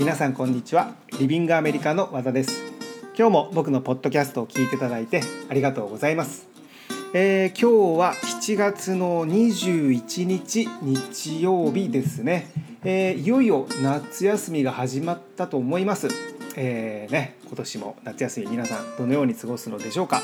皆さんこんにちは。リビングアメリカの和田です。今日も僕のポッドキャストを聞いていただいてありがとうございます、えー今日は7月の21日日曜日ですね、えーいよいよ夏休みが始まったと思います、えーね今年も夏休み皆さんどのように過ごすのでしょうか。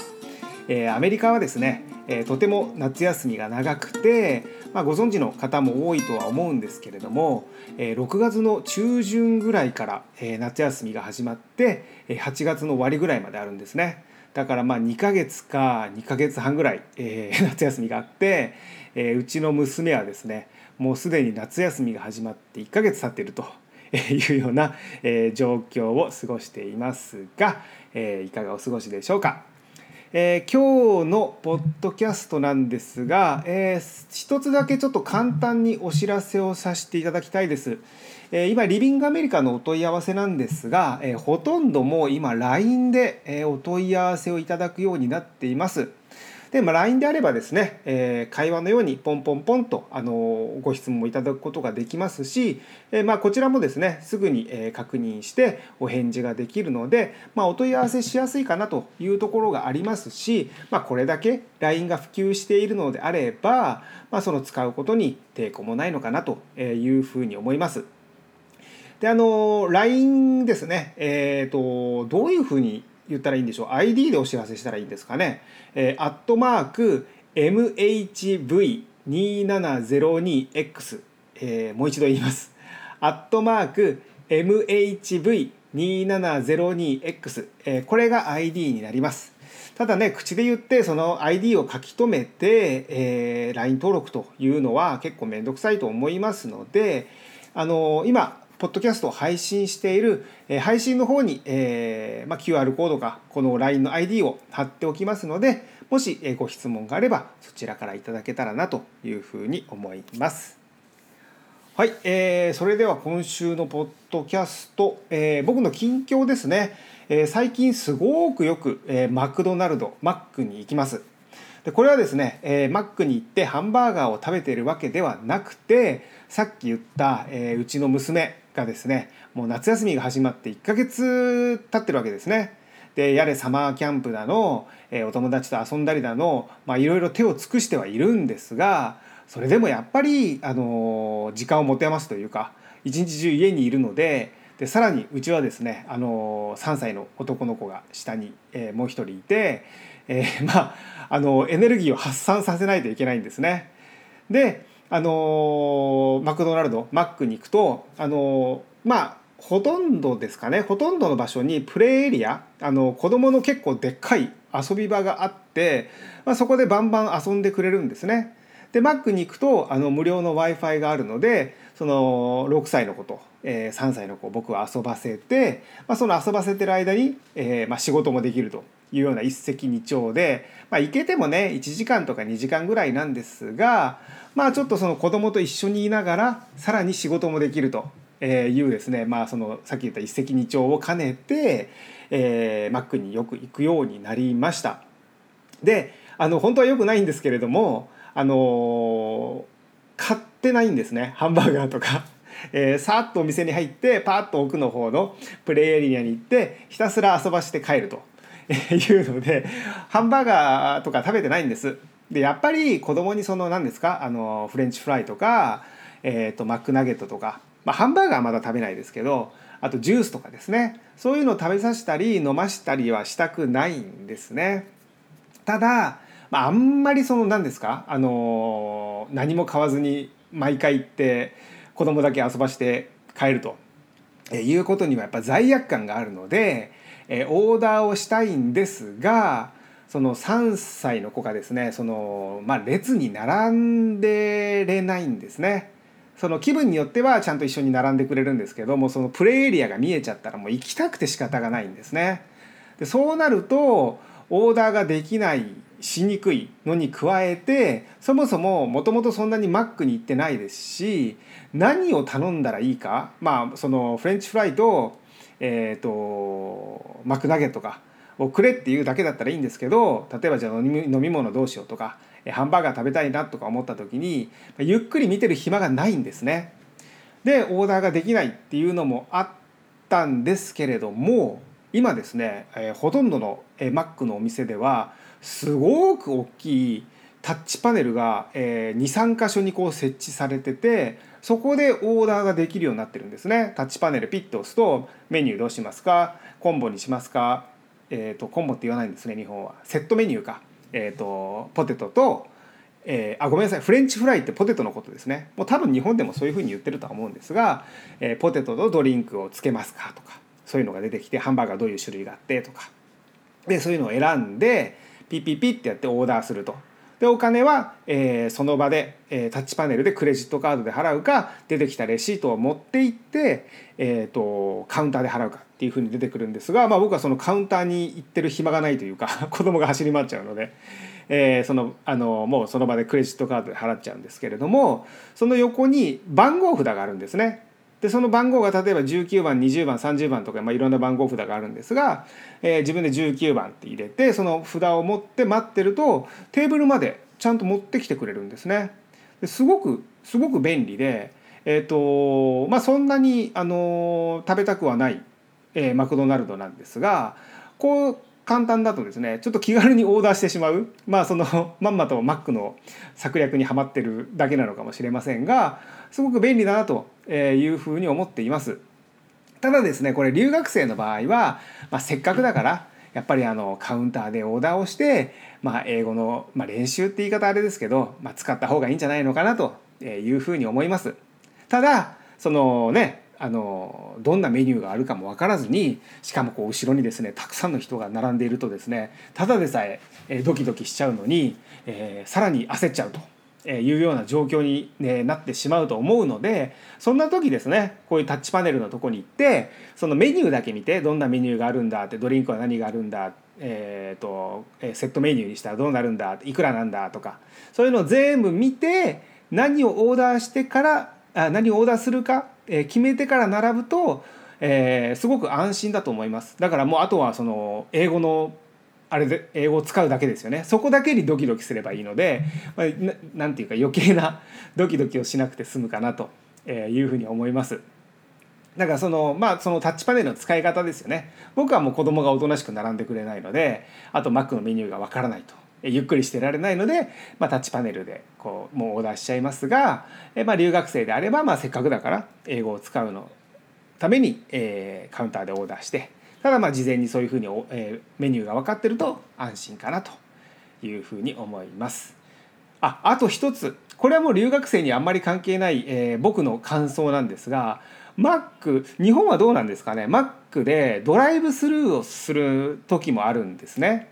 えーアメリカはですね、えーとても夏休みが長くて、まあ、ご存知の方も多いとは思うんですけれども、えー6月の中旬ぐらいから、えー夏休みが始まってえ8月の終わりぐらいまであるんですねだからまあ2ヶ月か2ヶ月半ぐらい、えー 夏休みがあって、えーうちの娘はですねもうすでに夏休みが始まって1ヶ月経っていると。いうような、えー状況を過ごしていますが、えーいかがお過ごしでしょうか？えー今日のポッドキャストなんですが、えー一つだけちょっと簡単にお知らせをさせていただきたいです。えー今リビングアメリカのお問い合わせなんですが、えーほとんどもう今 LINE で、えお問い合わせをいただくようになっています。で、まあ、LINE であればですね、えー会話のようにポンポンポンと、あのーご質問をいただくことができますし、えーまあ、こちらもですねすぐに、え確認してお返事ができるので、まあ、お問い合わせしやすいかなというところがありますし、まあ、これだけ LINE が普及しているのであれば、まあ、その使うことに抵抗もないのかなというふうに思います。であの LINE ですね、えー、とどういうふうに言ったらいいんでしょう ID でお知らせしたらいいんですかね。えー、アットマーク MHV2702X、えーもう一度言います。アットマーク MHV2702X、えーこれが ID になります。ただね口で言ってその ID を書き留めて、えー LINE 登録というのは結構面倒くさいと思いますのであの今ポッドキャストを配信している、え配信の方に、えーまあ、QR コードかこの LINE の ID を貼っておきますのでもし、えご質問があればそちらからいただけたらなというふうに思います。はい、えーそれでは今週のポッドキャスト、えー僕の近況ですね、えー最近すごくよく、えーマクドナルドマックに行きますでこれはですね、えーマックに行ってハンバーガーを食べているわけではなくてさっき言った、えーうちの娘がですねもう夏休みが始まって1ヶ月経ってるわけですね。でやれサマーキャンプだの、えーお友達と遊んだりだのいろいろ手を尽くしてはいるんですがそれでもやっぱり、あのー時間を持て余すというか一日中家にいるのででさらにうちはですね、あのー3歳の男の子が下に、えーもう一人いて、えーまあ、あのエネルギーを発散させないといけないんですね。であのマクドナルドマックに行くとあのまあほとんどですかねほとんどの場所にプレイエリアあの子供の結構でっかい遊び場があって、まあ、そこでバンバン遊んでくれるんですね。でマックに行くとあの無料の w i f i があるのでその6歳の子と、えー3歳の子を僕は遊ばせて、まあ、その遊ばせてる間に、えーまあ、仕事もできるというような一石二鳥で、まあ、行けてもね1時間とか2時間ぐらいなんですがまあちょっとその子供と一緒にいながらさらに仕事もできるというですねまあそのさっき言った一石二鳥を兼ねて、えーマックによく行くようになりました。であの本当は良くないんですけれどもあの買ってないんですねハンバーガーとか。えー、さっとお店に入ってパーッと奥の方のプレイエリアに行ってひたすら遊ばして帰ると いうのでハンバーガーとか食べてないんです。でやっぱり子供にその何ですかあのフレンチフライとか、えー、とマックナゲットとか、まあ、ハンバーガーはまだ食べないですけどあとジュースとかですねそういうのを食べさせたり飲ましたりはしたくないんですね。ただ、まあ、あんまりその何ですか、あの何も買わずに毎回行って子供だけ遊ばして帰るとえーいうことにはやっぱ罪悪感があるので、えーオーダーをしたいんですがその3歳の子がですねその、まあ、列に並んでれないんですね。その気分によってはちゃんと一緒に並んでくれるんですけどもそのプレイエリアが見えちゃったらもう行きたくて仕方がないんですね。でそうなるとオーダーができないしにくいのに加えてそもそももともとそんなにマックに行ってないですし何を頼んだらいいかまあそのフレンチフライと,、えー、とマクナゲットかをくれっていうだけだったらいいんですけど例えばじゃあ飲み物どうしようとかハンバーガー食べたいなとか思った時にゆっくり見てる暇がないんですね。でオーダーができないっていうのもあったんですけれども今ですね、えー、ほとんどの、えー、Mac のお店ではすごく大きいタッチパネルが、えー、23箇所にこう設置されててそこでオーダーができるようになってるんですね。タッチパネルピッと押すとメニューどうしますか？コンボにしますか？えーと、コンボって言わないんですね日本は。セットメニューか、えーと、ポテトと、えー、あごめんなさい。フレンチフライってポテトのことですね。もう多分日本でもそういうふうに言ってるとは思うんですが、えー、ポテトとドリンクをつけますか？とかそういうのが出てきてハンバーガーどういう種類があって？とか。でそういうのを選んでピッピッピッってやってオーダーすると。でお金は、えー、その場で、えー、タッチパネルでクレジットカードで払うか出てきたレシートを持って行って、えーと、カウンターで払うかっていうふうに出てくるんですが、まあ、僕はそのカウンターに行ってる暇がないというか 子供が走り回っちゃうので、えー、そのあのもうその場でクレジットカードで払っちゃうんですけれどもその横に番号札があるんですね。でその番号が例えば19番20番30番とか、まあ、いろんな番号札があるんですが、えー、自分で19番って入れてその札を持って待ってるとテーブルまでちゃんと持ってきてくれるんですね。すごくすごく便利で、えーとまあ、そんなに、あの食べたくはない、えー、マクドナルドなんですがこう簡単だとですねちょっと気軽にオーダーしてしまうまあそのまんまとマックの策略にはまってるだけなのかもしれませんがすごく便利だなというふうに思っています。ただですねこれ留学生の場合は、まあ、せっかくだからやっぱりあのカウンターでオーダーをして、まあ、英語の、まあ、練習って言い方あれですけど、まあ、使った方がいいんじゃないのかなというふうに思います。ただそのねあのどんなメニューがあるかも分からずにしかもこう後ろにですねたくさんの人が並んでいるとですねただでさえドキドキしちゃうのに、えー、さらに焦っちゃうと。いうような状況に、ね、なってしまうと思うのでそんな時ですねこういうタッチパネルのとこに行ってそのメニューだけ見てどんなメニューがあるんだってドリンクは何があるんだえーと、セットメニューにしたらどうなるんだいくらなんだとかそういうのを全部見て何をオーダーしてからあ何をオーダーするかえ決めてから並ぶと、え、すごく安心だと思います。だからもうあとはその英語のあれで英語を使うだけですよね。そこだけにドキドキすればいいので、まあ、なんていうか余計な ドキドキをしなくて済むかなというふうに思います。だからそのまあそのタッチパネルの使い方ですよね。僕はもう子供がおとなしく並んでくれないのであと Mac のメニューがわからないと。ゆっくりしてられないので、まあ、タッチパネルでこうもうオーダーしちゃいますが、えまあ、留学生であれば、まあ、せっかくだから英語を使うのために、えー、カウンターでオーダーしてただまあ事前にそういうふうに、えー、メニューが分かってると安心かなというふうに思います。ああと一つこれはもう留学生にあんまり関係ない、えー、僕の感想なんですが Mac 日本はどうなんですかね？Mac でドライブスルーをする時もあるんですね。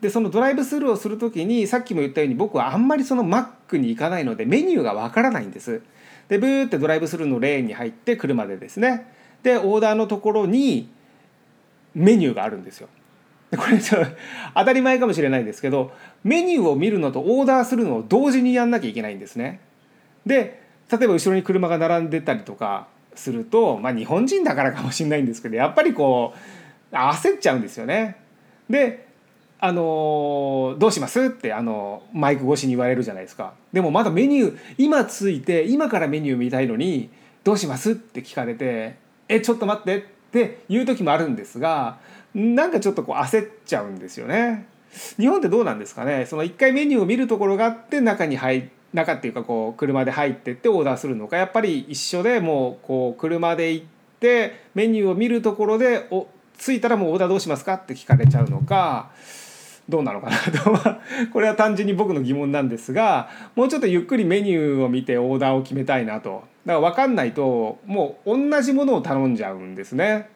でそのドライブスルーをする時にさっきも言ったように僕はあんまりそのマックに行かないのでメニューがわからないんです。でブーってドライブスルーのレーンに入って車でですねでオーダーのところにメニューがあるんですよ。でこれちょっと当たり前かもしれないんですけどメニューを見るのとオーダーするのを同時にやんなきゃいけないんですね。で例えば後ろに車が並んでたりとかするとまあ日本人だからかもしれないんですけどやっぱりこう焦っちゃうんですよね。であのどうしますってあのマイク越しに言われるじゃないですかでもまだメニュー今ついて今からメニュー見たいのにどうしますって聞かれてえちょっと待ってっていう時もあるんですがなんかちょっとこう焦っちゃうんですよね。日本ってどうなんですかね？その1回メニューを見るところがあって中に入中っていうかこう車で入ってってオーダーするのかやっぱり一緒でもうこう車で行ってメニューを見るところでお着いたらもうオーダーどうしますか？って聞かれちゃうのかどうなのかなと これは単純に僕の疑問なんですがもうちょっとゆっくりメニューを見てオーダーを決めたいなとだから分かんないともう同じものを頼んじゃうんですね。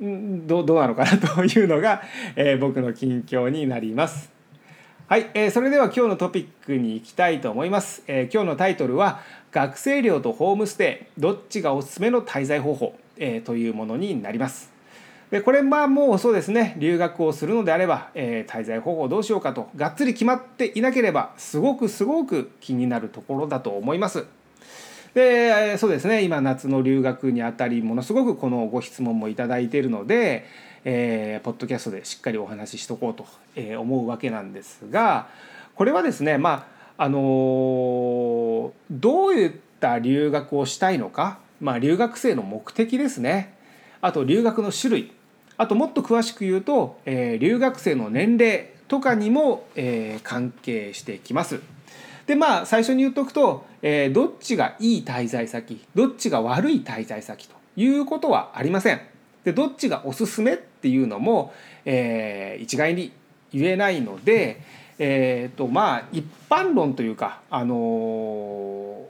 どどうなのかなというのが、えー、僕の近況になります。はい、えー、それでは今日のトピックに行きたいと思います。えー、今日のタイトルは学生寮とホームステイどっちがおすすめの滞在方法、えー、というものになります。でこれはもうそうですね。留学をするのであれば、えー、滞在方法どうしようかとがっつり決まっていなければすごくすごく気になるところだと思います。でそうですね。今夏の留学にあたりものすごくこのご質問も頂いているので、えー、ポッドキャストでしっかりお話ししとこうと思うわけなんですがこれはですねまああのー、どういった留学をしたいのか、まあ、留学生の目的ですね。あと留学の種類。あともっと詳しく言うと、えー、留学生の年齢とかにも、えー、関係してきます。でまあ最初に言っとくと、えー、どっちがいい滞在先どっちが悪い滞在先ということはありません。でどっちがおすすめっていうのも、えー、一概に言えないので、えーとまあ、一般論というか、あのー、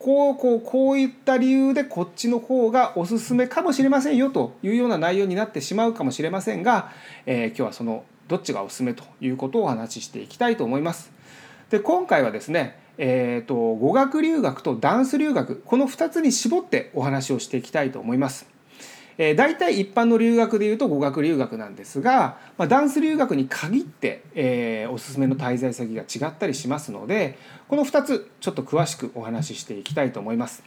こうこうこういった理由でこっちの方がおすすめかもしれませんよというような内容になってしまうかもしれませんが、えー、今日はそのどっちがおすすめということをお話ししていきたいと思います。で今回はですね、えーと、語学留学とダンス留学この2つに絞ってお話をしていきたいと思います。えー、大体一般の留学でいうと語学留学なんですが、まあ、ダンス留学に限って、えー、おすすめの滞在先が違ったりしますのでこの2つちょっと詳しくお話ししていきたいと思います。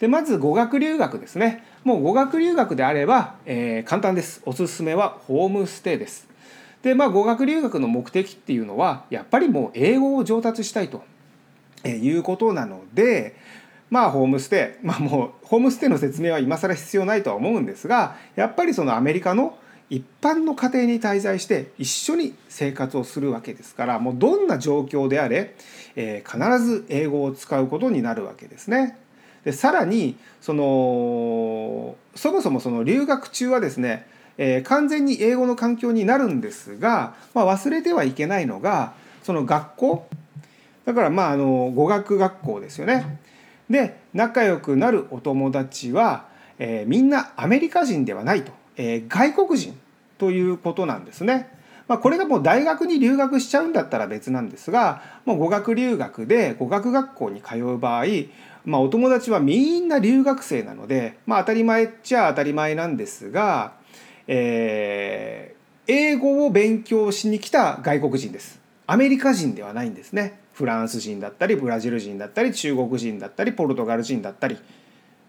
でまず語学留学ですね。もう語学留学であれば、えー、簡単です。おすすめはホームステイです。でまあ語学留学の目的っていうのはやっぱりもう英語を上達したいということなのでまあホームステイまあもうホームステイの説明は今更必要ないとは思うんですがやっぱりそのアメリカの一般の家庭に滞在して一緒に生活をするわけですからもうどんな状況であれ、えー、必ず英語を使うことになるわけですね。でさらにそのそもそもその留学中はですね、えー、完全に英語の環境になるんですが、まあ、忘れてはいけないのがその学校だからまああの語学学校ですよね。で仲良くなるお友達は、えー、みんなアメリカ人ではないと、えー、外国人ということなんですね。まあ、これがもう大学に留学しちゃうんだったら別なんですがもう語学留学で語学学校に通う場合、まあ、お友達はみんな留学生なので、まあ、当たり前っちゃ当たり前なんですが、えー、英語を勉強しに来た外国人です。アメリカ人ではないんですね。フランス人だったりブラジル人だったり中国人だったりポルトガル人だったり。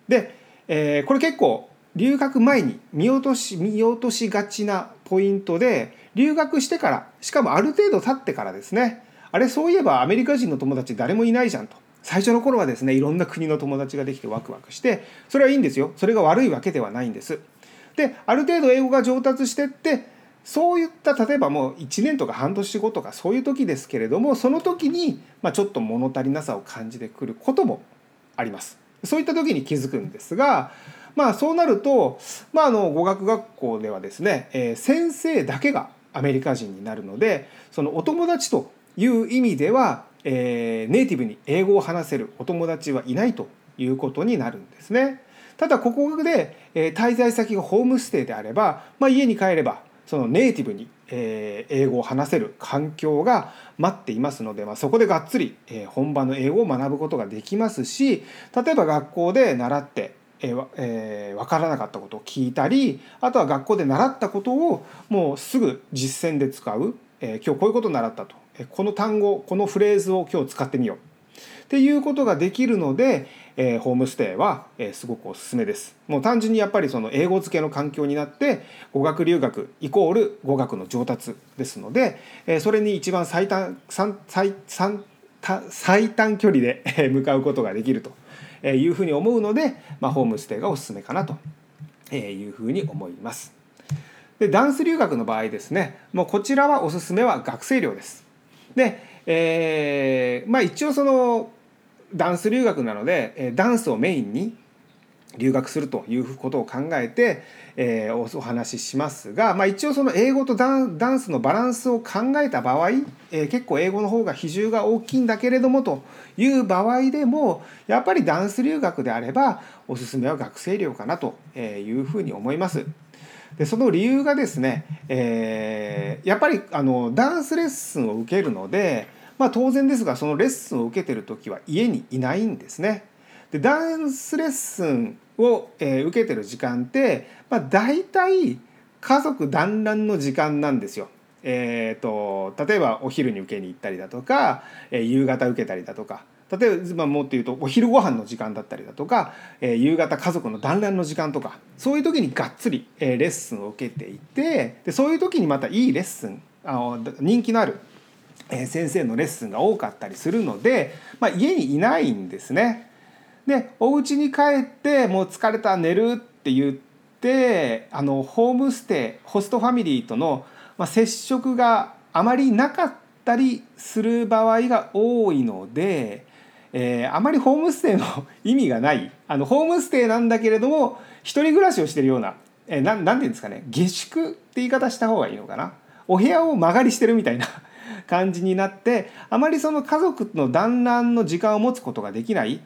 で、えー、これ結構留学前に見落とし見落としがちなポイントで留学してからしかもある程度経ってからですね。あれそういえばアメリカ人の友達誰もいないじゃんと。最初の頃はですねいろんな国の友達ができてワクワクしてそれはいいんですよ。それが悪いわけではないんです。である程度英語が上達してってそういった例えばもう1年とか半年後とかそういう時ですけれどもその時に、まあ、ちょっと物足りなさを感じてくることもあります。そういった時に気づくんですが、まあ、そうなると、まあ、あの語学学校ではですね、えー、先生だけがアメリカ人になるのでそのお友達という意味では、えー、ネイティブに英語を話せるお友達はいないということになるんですね。ただここで、えー、滞在先がホームステイであれば、まあ、家に帰ればそのネイティブに、えー、英語を話せる環境が待っていますので、まあ、そこでがっつり、え、本場の英語を学ぶことができますし例えば学校で習ってえー、分からなかったことを聞いたりあとは学校で習ったことをもうすぐ実践で使う、えー、今日こういうことを習ったと、え、この単語このフレーズを今日使ってみよう。っていうことができるので、えー、ホームステイは、えー、すごくおすすめです。もう単純にやっぱりその英語付けの環境になって語学留学イコール語学の上達ですので、えー、それに一番最短最最最短距離で向かうことができるというふうに思うので、まあ、ホームステイがおすすめかなというふうに思います。でダンス留学の場合ですねもうこちらはおすすめは学生寮です。で、えー、まあ一応そのダンス留学なのでダンスをメインに留学するということを考えて、えー、お話ししますが、まあ、一応その英語とダンスのバランスを考えた場合、えー、結構英語の方が比重が大きいんだけれどもという場合でもやっぱりダンス留学であればおすすめは学生寮かなというふうに思います。でその理由がですね、えー、やっぱりあのダンスレッスンを受けるのでまあ、当然ですがそのレッスンを受けてる時は家にいないんですね。でダンスレッスンを、えー、受けてる時間って、まあ、大体家族団らんの時間なんですよ。えーと、例えばお昼に受けに行ったりだとか、えー、夕方受けたりだとか例えばまあもっと言うとお昼ご飯の時間だったりだとか、えー、夕方家族の団らんの時間とかそういう時にがっつり、えー、レッスンを受けていてでそういう時にまたいいレッスンあの人気のある先生のレッスンが多かったりするので、まあ、家にいないんですね。でお家に帰ってもう疲れた寝るって言ってあのホームステイホストファミリーとの、ま、接触があまりなかったりする場合が多いので、えー、あまりホームステイの意味がない。あのホームステイなんだけれども一人暮らしをしてるような、えー、ていうんですかね。下宿って言い方した方がいいのかな。お部屋を間借りしてるみたいな感じになってあまりその家族の団らんの時間を持つことができない。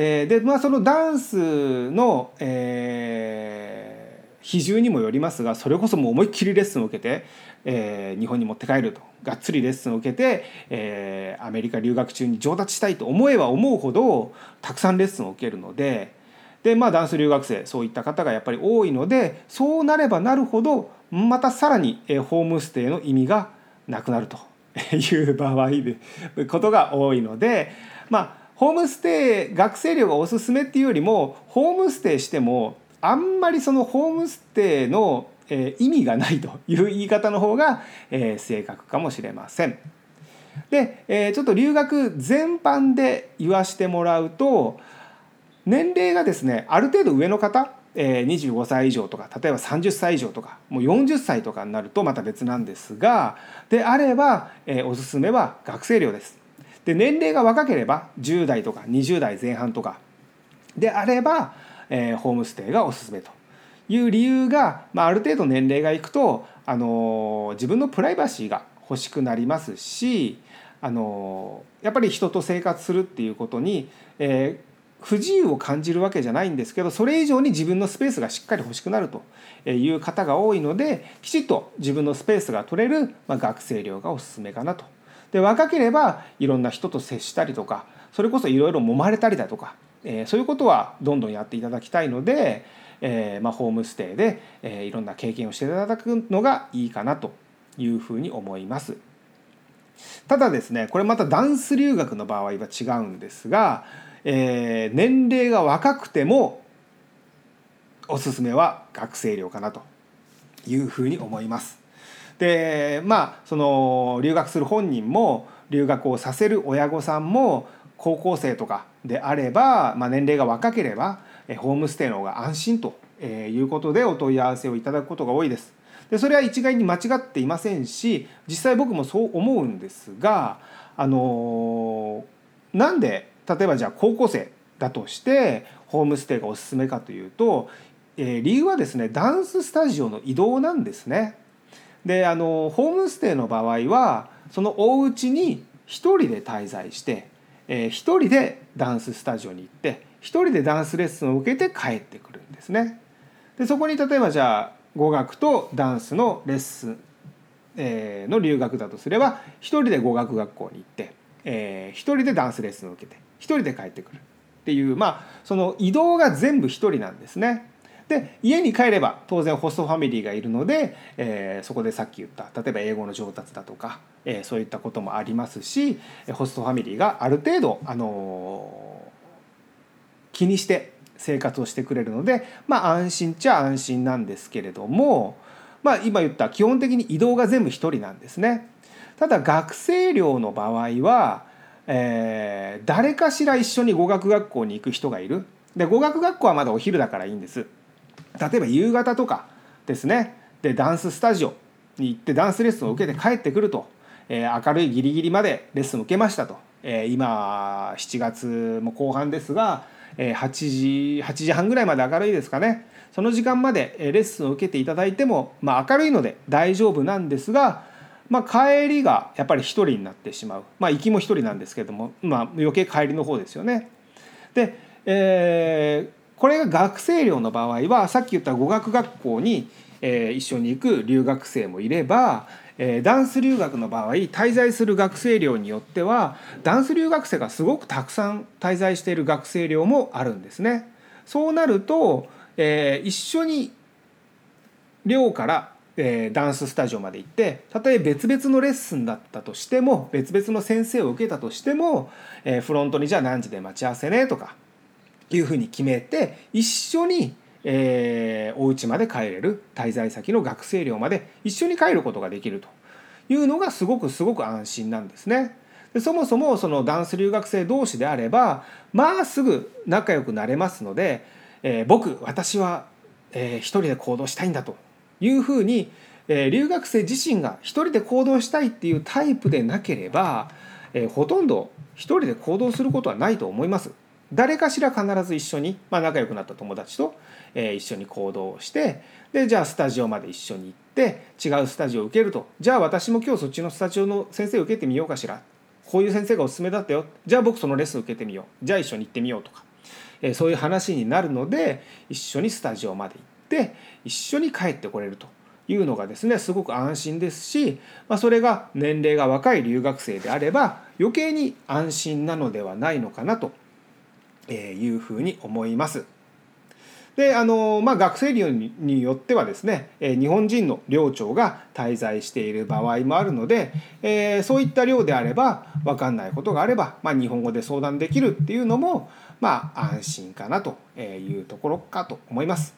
えー、でまあそのダンスの、えー、比重にもよりますがそれこそもう思いっきりレッスンを受けて、えー、日本に持って帰るとがっつりレッスンを受けて、えー、アメリカ留学中に上達したいと思えば思うほどたくさんレッスンを受けるのでで、まあ、ダンス留学生そういった方がやっぱり多いのでそうなればなるほどまたさらに、えー、ホームステイの意味がなくなると いう場合でことが多いのでまあホームステイ学生寮がおすすめっていうよりもホームステイしてもあんまりそのホームステイの、え意味がないという言い方の方が、え正確かもしれません。で、えちょっと留学全般で言わしてもらうと年齢がですねある程度上の方25歳以上とか例えば30歳以上とかもう40歳とかになるとまた別なんですがであれば、えおすすめは学生寮です。で年齢が若ければ10代とか20代前半とかであれば、え、ホームステイがおすすめという理由が、まあ、ある程度年齢がいくと、あの、自分のプライバシーが欲しくなりますし、あの、やっぱり人と生活するっていうことに、えー、不自由を感じるわけじゃないんですけどそれ以上に自分のスペースがしっかり欲しくなるという方が多いのできちっと自分のスペースが取れる、まあ、学生寮がおすすめかなとで若ければいろんな人と接したりとかそれこそいろいろ揉まれたりだとか、えー、そういうことはどんどんやっていただきたいので、えーまあ、ホームステイで、えー、いろんな経験をしていただくのがいいかなというふうに思います。ただですねこれまたダンス留学の場合は違うんですが、えー、年齢が若くてもおすすめは学生寮かなというふうに思います。でまあその留学する本人も留学をさせる親御さんも高校生とかであれば、まあ、年齢が若ければホームステイの方が安心ということでお問い合わせをいただくことが多いです。でそれは一概に間違っていませんし実際僕もそう思うんですがあのなんで例えばじゃあ高校生だとしてホームステイがおすすめかというと、えー、理由はですねダンススタジオの移動なんですね。であのホームステイの場合はそのお家に1人で滞在して、えー、1人でダンススタジオに行って1人でダンスレッスンを受けて帰ってくるんですね。でそこに例えばじゃあ語学とダンスのレッスン、えー、の留学だとすれば1人で語学学校に行って、えー、1人でダンスレッスンを受けて1人で帰ってくるっていうまあその移動が全部1人なんですね。で家に帰れば当然ホストファミリーがいるので、えー、そこでさっき言った例えば英語の上達だとか、えー、そういったこともありますしホストファミリーがある程度、あのー、気にして生活をしてくれるのでまあ安心っちゃ安心なんですけれども、まあ、今言った基本的に移動が全部1人なんですね。ただ学生寮の場合は、えー、誰かしら一緒に語学学校に行く人がいる。で語学学校はまだお昼だからいいんです。例えば夕方とかですねでダンススタジオに行ってダンスレッスンを受けて帰ってくると、えー、明るいギリギリまでレッスンを受けましたと、えー、今7月も後半ですが、えー、8時8時半ぐらいまで明るいですかねその時間までレッスンを受けていただいても、まあ、明るいので大丈夫なんですが、まあ、帰りがやっぱり1人になってしまう、まあ、行きも1人なんですけども、まあ、余計帰りの方ですよね。で、えー、これが学生寮の場合はさっき言った語学学校に、えー、一緒に行く留学生もいれば、えー、ダンス留学の場合滞在する学生寮によってはダンス留学生がすごくたくさん滞在している学生寮もあるんですね。そうなると、えー、一緒に寮からえー、ダンススタジオまで行ってたとえ別々のレッスンだったとしても別々の先生を受けたとしても、えー、フロントにじゃあ何時で待ち合わせねとかいうふうに決めて一緒に、えー、お家まで帰れる滞在先の学生寮まで一緒に帰ることができるというのがすごくすごく安心なんですね。でそもそもそのダンス留学生同士であればまあすぐ仲良くなれますので、えー、僕私はえー、一人で行動したいんだというふうに、えー、留学生自身が一人で行動したいっていうタイプでなければ、えー、ほとんど一人で行動することはないと思います。誰かしら必ず一緒に、まあ、仲良くなった友達と、えー、一緒に行動してでじゃあスタジオまで一緒に行って違うスタジオを受けると。じゃあ私も今日そっちのスタジオの先生受けてみようかしら。こういう先生がおすすめだったよ。じゃあ僕そのレッスン受けてみよう。じゃあ一緒に行ってみようとか、えー、そういう話になるので一緒にスタジオまで行って。一緒に帰ってこれるというのがですねすごく安心ですし、まあ、それが年齢が若い留学生であれば余計に安心なのではないのかなというふうに思います。であのまあ、学生寮によってはですね日本人の寮長が滞在している場合もあるので、えー、そういった寮であれば分かんないことがあれば、まあ、日本語で相談できるっていうのも、まあ、安心かなというところかと思います。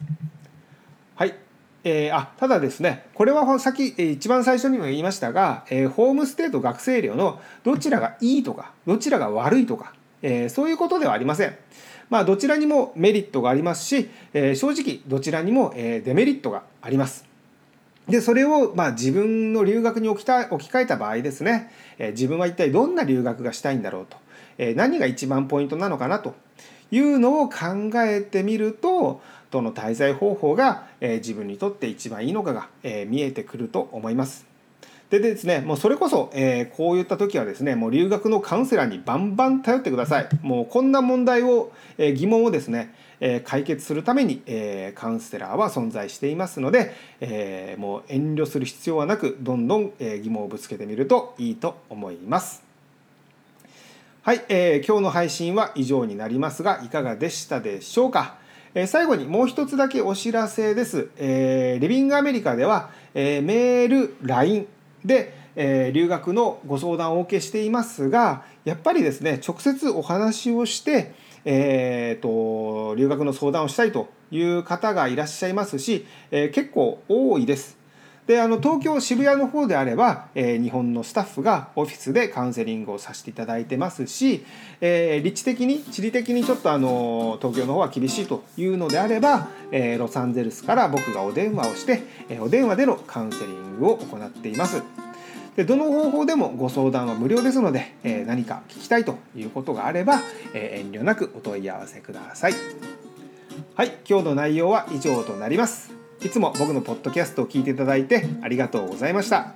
えー、あただですねこれは先一番最初にも言いましたが、えー、ホームステイと学生寮のどちらがいいとかどちらが悪いとか、えー、そういうことではありません。まあ、どちらにもメリットがありますし、えー、正直どちらにも、えデメリットがあります。でそれをまあ自分の留学に置きた置き換えた場合ですね、えー、自分は一体どんな留学がしたいんだろうと、えー、何が一番ポイントなのかなというのを考えてみるとどの滞在方法が、え、自分にとって一番いいのかが、え、見えてくると思います。でですね、もうそれこそ、えー、こういった時はですね、もう留学のカウンセラーにバンバン頼ってください。もうこんな問題を、えー、疑問をですね、えー、解決するために、えー、カウンセラーは存在していますので、えー、もう遠慮する必要はなく、どんどん、えー、疑問をぶつけてみるといいと思います。はい、えー、今日の配信は以上になりますが、いかがでしたでしょうか？え、最後にもう一つだけお知らせです。えー、リビングアメリカでは、えー、メール、LINE、で、えー、留学のご相談をお受けしていますがやっぱりですね直接お話をして、えーと、留学の相談をしたいという方がいらっしゃいますし、え、結構多いです。であの東京渋谷の方であれば、えー、日本のスタッフがオフィスでカウンセリングをさせていただいてますし、えー、立地的に地理的にちょっとあの東京の方は厳しいというのであれば、えー、ロサンゼルスから僕がお電話をして、えお電話でのカウンセリングを行っています。でどの方法でもご相談は無料ですので、え何か聞きたいということがあれば、え遠慮なくお問い合わせください。はい、今日の内容は以上となります。いつも僕のポッドキャストを聞いていただいてありがとうございました。